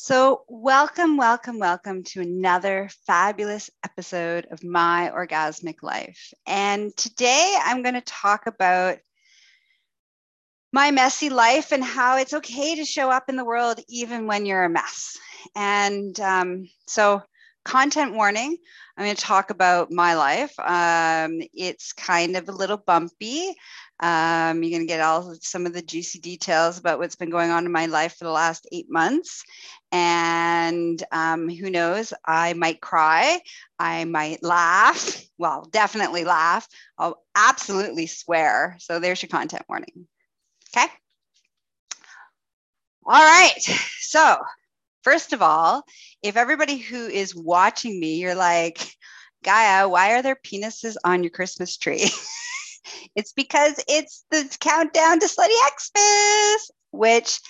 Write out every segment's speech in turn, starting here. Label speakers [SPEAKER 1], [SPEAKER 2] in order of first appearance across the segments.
[SPEAKER 1] So, welcome, welcome, welcome to another fabulous episode of My Orgasmic Life. And today I'm going to talk about my messy life and how it's okay to show up in the world even when you're a mess. And um, so, content warning I'm going to talk about my life. Um, it's kind of a little bumpy. Um, you're going to get all some of the juicy details about what's been going on in my life for the last eight months. And um, who knows, I might cry, I might laugh. Well, definitely laugh. I'll absolutely swear. So there's your content warning. Okay. All right. So, first of all, if everybody who is watching me, you're like, Gaia, why are there penises on your Christmas tree? it's because it's the countdown to Slutty Xmas, which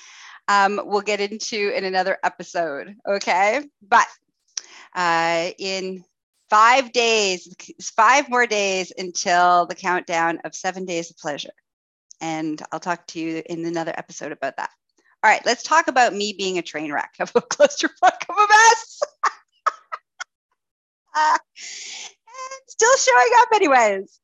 [SPEAKER 1] um, we'll get into in another episode. Okay. But uh, in five days, five more days until the countdown of seven days of pleasure. And I'll talk to you in another episode about that. All right, let's talk about me being a train wreck of a clusterfuck of a mess. uh, still showing up, anyways.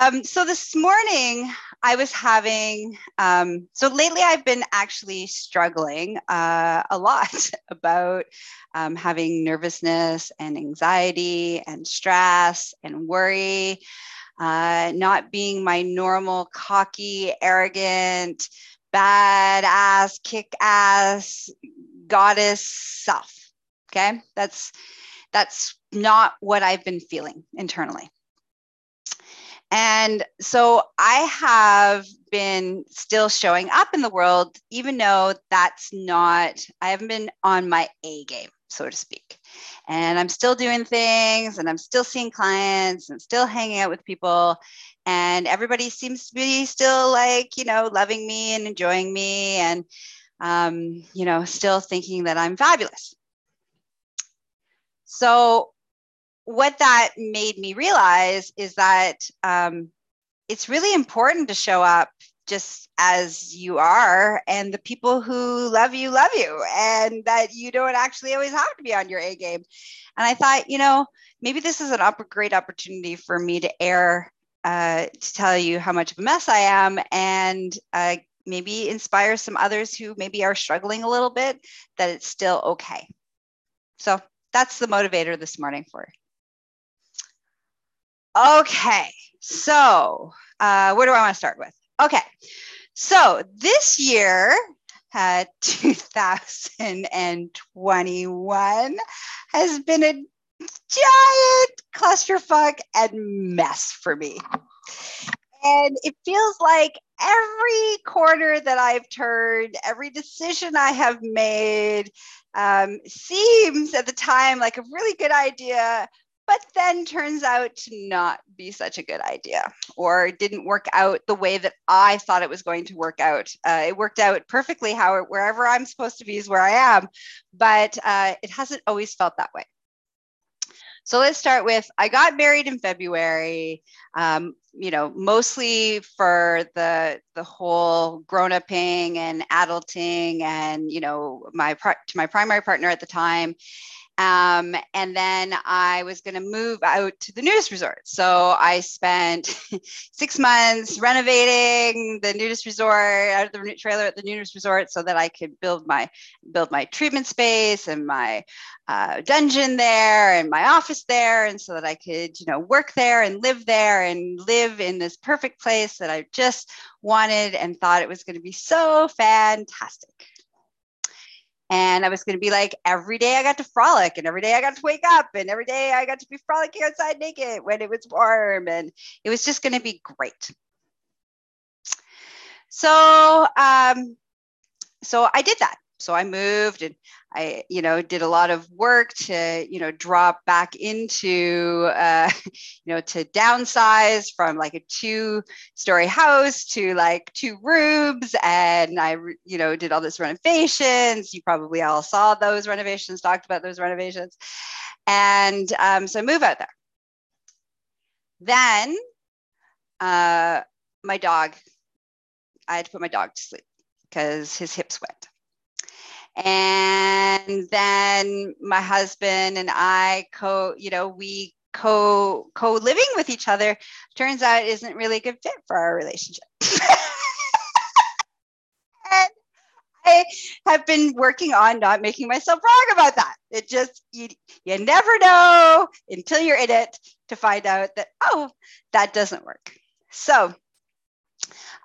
[SPEAKER 1] Um, so this morning I was having, um, so lately I've been actually struggling uh, a lot about um, having nervousness and anxiety and stress and worry, uh, not being my normal cocky, arrogant, badass, kick ass goddess self. Okay. That's, that's not what I've been feeling internally. And so I have been still showing up in the world, even though that's not, I haven't been on my A game, so to speak. And I'm still doing things and I'm still seeing clients and still hanging out with people. And everybody seems to be still like, you know, loving me and enjoying me and, um, you know, still thinking that I'm fabulous. So what that made me realize is that um, it's really important to show up just as you are and the people who love you love you and that you don't actually always have to be on your a game. And i thought you know maybe this is an up- great opportunity for me to air uh, to tell you how much of a mess i am and uh, maybe inspire some others who maybe are struggling a little bit that it's still okay. So that's the motivator this morning for Okay, so uh, where do I want to start with? Okay, so this year, uh, 2021, has been a giant clusterfuck and mess for me. And it feels like every corner that I've turned, every decision I have made um, seems at the time like a really good idea, but then turns out to not be such a good idea or didn't work out the way that I thought it was going to work out. Uh, it worked out perfectly how wherever I'm supposed to be is where I am, but uh, it hasn't always felt that way. So let's start with I got married in February, um, you know, mostly for the the whole grown uping and adulting and you know my to my primary partner at the time um, and then I was going to move out to the nudist resort. So I spent six months renovating the nudist resort out of the trailer at the nudist resort so that I could build my build my treatment space and my uh, dungeon there and my office there, and so that I could you know work there and live there and live in this perfect place that I just wanted and thought it was going to be so fantastic. And I was going to be like, every day I got to frolic, and every day I got to wake up, and every day I got to be frolicking outside naked when it was warm. And it was just going to be great. So, um, so I did that. So I moved and I, you know, did a lot of work to, you know, drop back into, uh, you know, to downsize from like a two story house to like two rooms. And I, you know, did all this renovations. You probably all saw those renovations, talked about those renovations. And um, so I move out there. Then uh, my dog, I had to put my dog to sleep because his hips went. And then my husband and I co, you know, we co co living with each other turns out isn't really a good fit for our relationship. and I have been working on not making myself wrong about that. It just you you never know until you're in it to find out that oh that doesn't work. So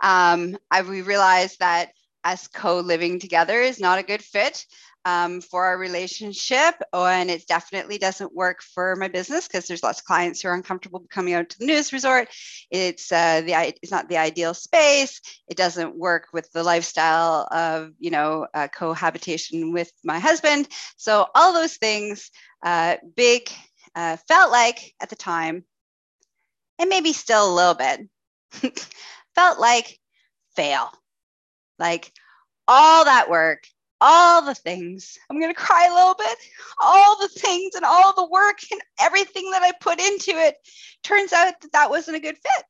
[SPEAKER 1] um, I we realized that us co-living together is not a good fit um, for our relationship and it definitely doesn't work for my business because there's lots of clients who are uncomfortable coming out to the news resort. It's uh, the it's not the ideal space. It doesn't work with the lifestyle of you know uh, cohabitation with my husband. So all those things uh, big uh, felt like at the time and maybe still a little bit felt like fail like all that work, all the things. I'm going to cry a little bit. All the things and all the work and everything that I put into it turns out that that wasn't a good fit.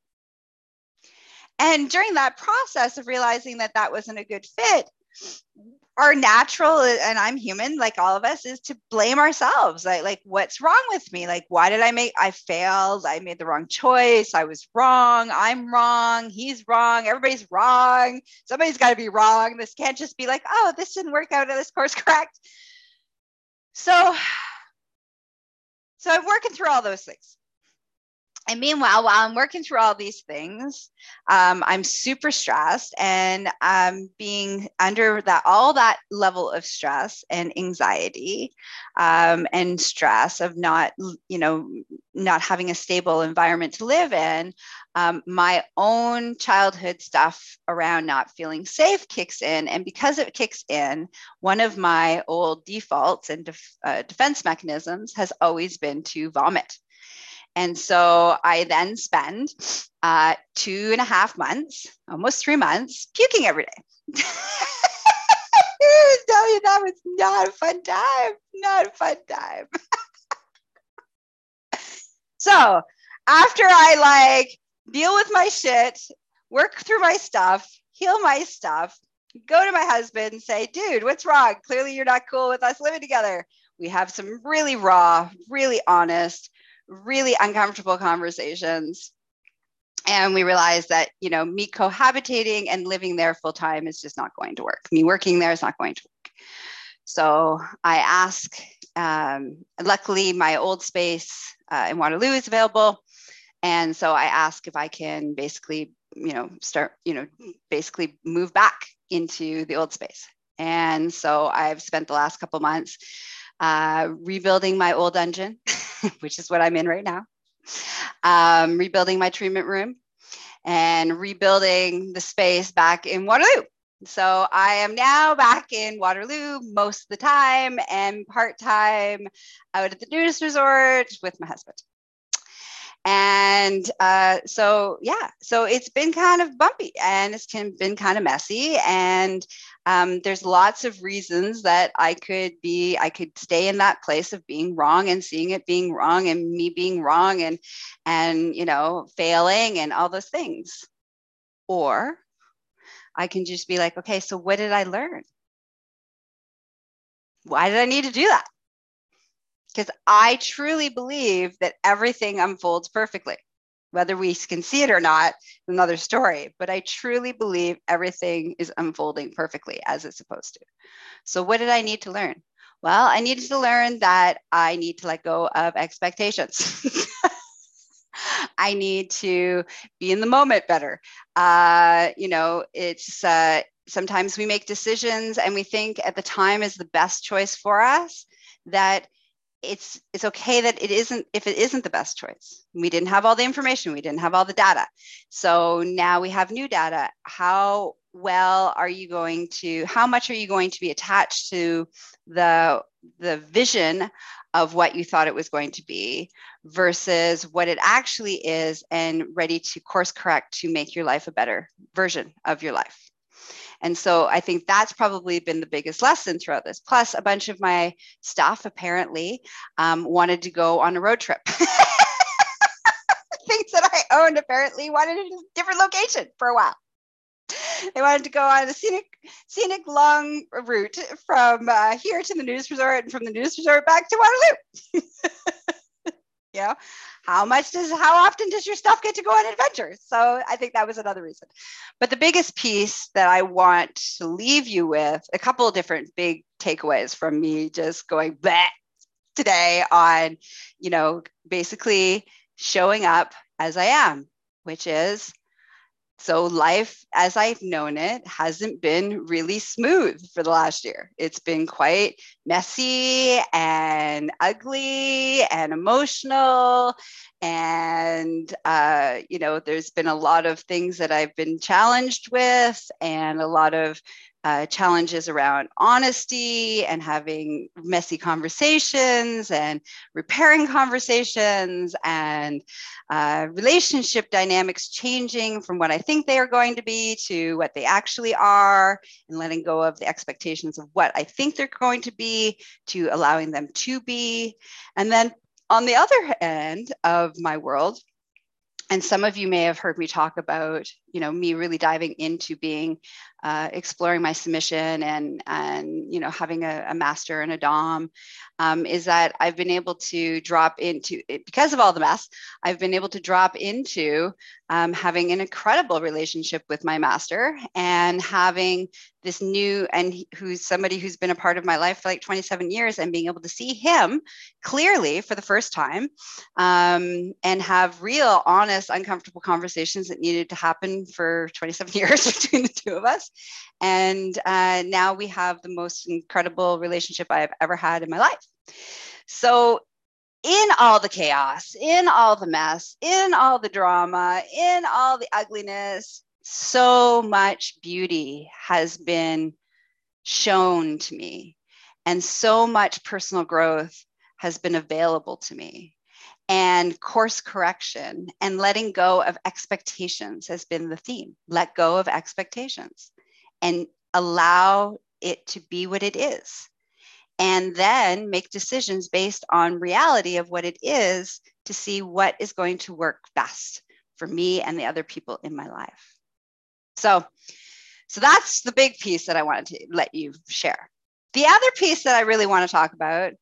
[SPEAKER 1] And during that process of realizing that that wasn't a good fit, our natural and i'm human like all of us is to blame ourselves. Like like what's wrong with me? Like why did i make i failed? I made the wrong choice. I was wrong. I'm wrong. He's wrong. Everybody's wrong. Somebody's got to be wrong. This can't just be like oh this didn't work out this course correct so so i'm working through all those things and meanwhile, while I'm working through all these things, um, I'm super stressed and being under that all that level of stress and anxiety um, and stress of not, you know, not having a stable environment to live in. Um, my own childhood stuff around not feeling safe kicks in. And because it kicks in, one of my old defaults and def- uh, defense mechanisms has always been to vomit. And so I then spend uh, two and a half months, almost three months, puking every day. tell you that was not a fun time. Not a fun time. so after I like deal with my shit, work through my stuff, heal my stuff, go to my husband, and say, dude, what's wrong? Clearly you're not cool with us living together. We have some really raw, really honest, really uncomfortable conversations. And we realized that you know me cohabitating and living there full time is just not going to work. Me working there is not going to work. So i ask um, luckily my old space uh, in waterloo is available. And so i ask if i can basically you know start you know basically move back into the old space. And so i've spent the last couple months uh, rebuilding my old dungeon which is what I'm in right now, um, rebuilding my treatment room and rebuilding the space back in Waterloo. So I am now back in Waterloo most of the time and part time out at the nudist resort with my husband. And uh, so, yeah, so it's been kind of bumpy and it's been kind of messy. And um, there's lots of reasons that I could be, I could stay in that place of being wrong and seeing it being wrong and me being wrong and, and, you know, failing and all those things. Or I can just be like, okay, so what did I learn? Why did I need to do that? Because I truly believe that everything unfolds perfectly. Whether we can see it or not, another story. But I truly believe everything is unfolding perfectly as it's supposed to. So, what did I need to learn? Well, I needed to learn that I need to let go of expectations. I need to be in the moment better. Uh, you know, it's uh, sometimes we make decisions and we think at the time is the best choice for us. That it's it's okay that it isn't if it isn't the best choice. We didn't have all the information we didn't have all the data. So now we have new data. How well are you going to how much are you going to be attached to the the vision of what you thought it was going to be versus what it actually is and ready to course correct to make your life a better version of your life and so I think that's probably been the biggest lesson throughout this. Plus, a bunch of my staff apparently um, wanted to go on a road trip. Things that I owned apparently wanted a different location for a while. they wanted to go on a scenic, scenic long route from uh, here to the news resort and from the news resort back to Waterloo. you know, how much does, how often does your stuff get to go on adventures? So I think that was another reason. But the biggest piece that I want to leave you with, a couple of different big takeaways from me just going back today on, you know, basically showing up as I am, which is so life as I've known it hasn't been really smooth for the last year. It's been quite messy and ugly and emotional. And, uh, you know, there's been a lot of things that I've been challenged with and a lot of uh, challenges around honesty and having messy conversations and repairing conversations and uh, relationship dynamics changing from what I think they are going to be to what they actually are, and letting go of the expectations of what I think they're going to be to allowing them to be. And then on the other end of my world, and some of you may have heard me talk about you know me really diving into being uh, exploring my submission and and you know having a, a master and a dom um, is that i've been able to drop into because of all the mess i've been able to drop into um, having an incredible relationship with my master and having this new and who's somebody who's been a part of my life for like 27 years and being able to see him clearly for the first time um, and have real honest uncomfortable conversations that needed to happen for 27 years between the two of us. And uh, now we have the most incredible relationship I've ever had in my life. So, in all the chaos, in all the mess, in all the drama, in all the ugliness, so much beauty has been shown to me, and so much personal growth has been available to me and course correction and letting go of expectations has been the theme. Let go of expectations and allow it to be what it is. And then make decisions based on reality of what it is to see what is going to work best for me and the other people in my life. So, so that's the big piece that I wanted to let you share. The other piece that I really want to talk about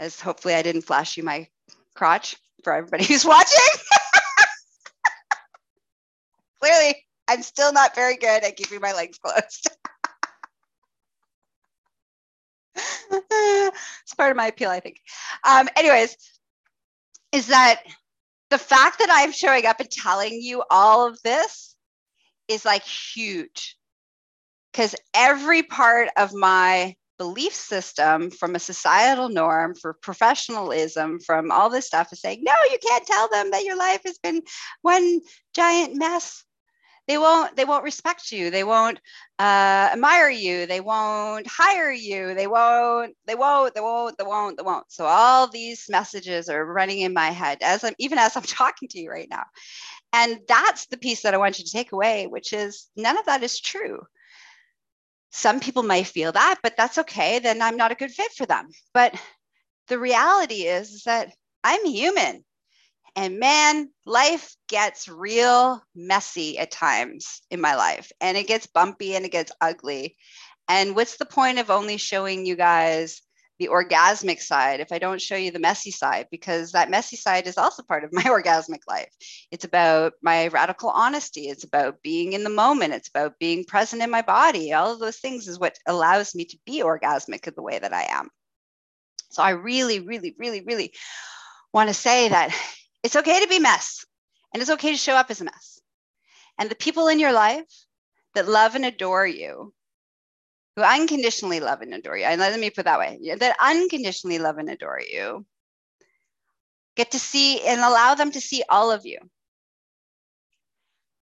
[SPEAKER 1] as hopefully I didn't flash you my crotch for everybody who's watching. Clearly, I'm still not very good at keeping my legs closed. it's part of my appeal, I think. Um, anyways, is that the fact that I'm showing up and telling you all of this is like huge because every part of my belief system from a societal norm for professionalism from all this stuff is saying no you can't tell them that your life has been one giant mess. They won't they won't respect you. They won't uh, admire you. They won't hire you. They won't they won't they won't they won't they won't. So all these messages are running in my head as i'm even as i'm talking to you right now. And that's the piece that i want you to take away which is none of that is true some people might feel that, but that's okay. Then I'm not a good fit for them. But the reality is, is that I'm human. And man, life gets real messy at times in my life, and it gets bumpy and it gets ugly. And what's the point of only showing you guys the orgasmic side if I don't show you the messy side, because that messy side is also part of my orgasmic life. It's about my radical honesty. It's about being in the moment. It's about being present in my body. All of those things is what allows me to be orgasmic in the way that I am. So I really, really, really, really want to say that it's okay to be mess and it's okay to show up as a mess. And the people in your life that love and adore you who unconditionally love and adore you. And let me put that way that unconditionally love and adore you get to see and allow them to see all of you.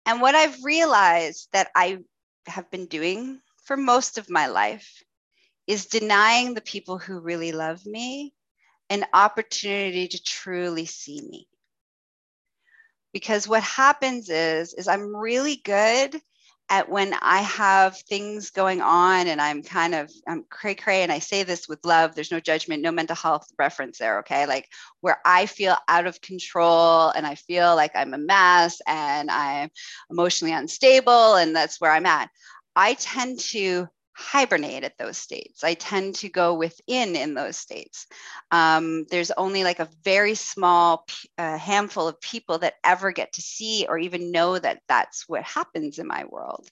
[SPEAKER 1] And what I've realized that I have been doing for most of my life is denying the people who really love me an opportunity to truly see me. Because what happens is, is I'm really good at when I have things going on and I'm kind of I'm cray cray and I say this with love. There's no judgment, no mental health reference there. Okay, like where I feel out of control and I feel like I'm a mess and I'm emotionally unstable and that's where I'm at. I tend to hibernate at those states. I tend to go within in those states. Um, there's only like a very small uh, handful of people that ever get to see or even know that that's what happens in my world.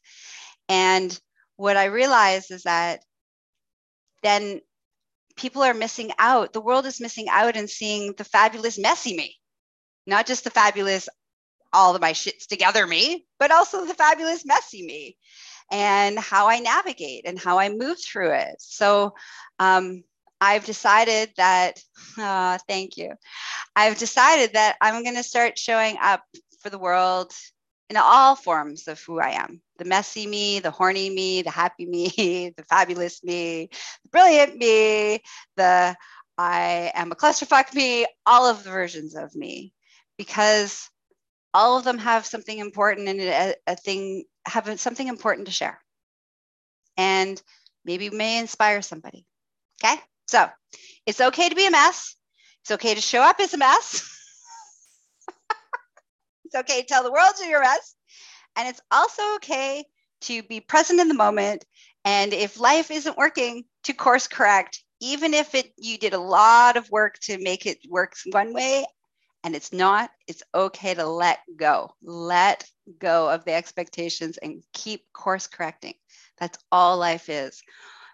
[SPEAKER 1] And what I realize is that then people are missing out. The world is missing out and seeing the fabulous, messy me, not just the fabulous, all of my shits together me, but also the fabulous, messy me and how I navigate and how I move through it. So um, I've decided that, uh, thank you. I've decided that I'm going to start showing up for the world in all forms of who I am the messy me, the horny me, the happy me, the fabulous me, the brilliant me, the I am a clusterfuck me, all of the versions of me, because all of them have something important and a, a thing have something important to share and maybe may inspire somebody. Okay. So it's okay to be a mess. It's okay to show up as a mess. it's okay to tell the world you're a mess. And it's also okay to be present in the moment. And if life isn't working, to course correct, even if it you did a lot of work to make it work one way and it's not, it's okay to let go. Let go of the expectations and keep course correcting. That's all life is.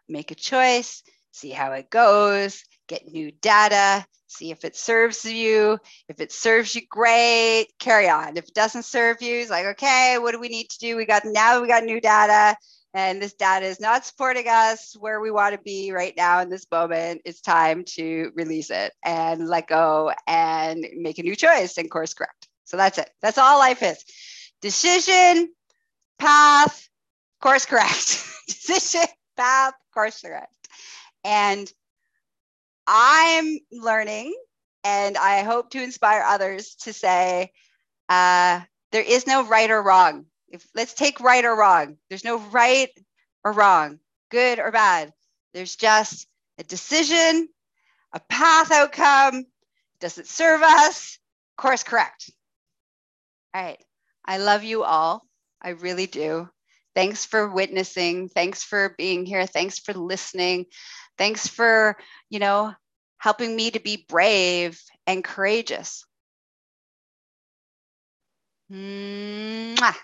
[SPEAKER 1] Make a choice, see how it goes, get new data, see if it serves you. If it serves you, great, carry on. If it doesn't serve you, it's like, okay, what do we need to do? We got now we got new data and this data is not supporting us where we want to be right now in this moment. It's time to release it and let go and make a new choice and course correct. So that's it. That's all life is. Decision, path, course correct. Decision, path, course correct. And I'm learning, and I hope to inspire others to say uh, there is no right or wrong if let's take right or wrong. There's no right or wrong good or bad. There's just a decision a path outcome. Does it serve us? Course correct. All right. I love you all. I really do. Thanks for witnessing. Thanks for being here. Thanks for listening. Thanks for you know helping me to be brave and courageous. Mwah.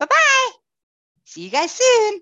[SPEAKER 1] Bye bye. See you guys soon.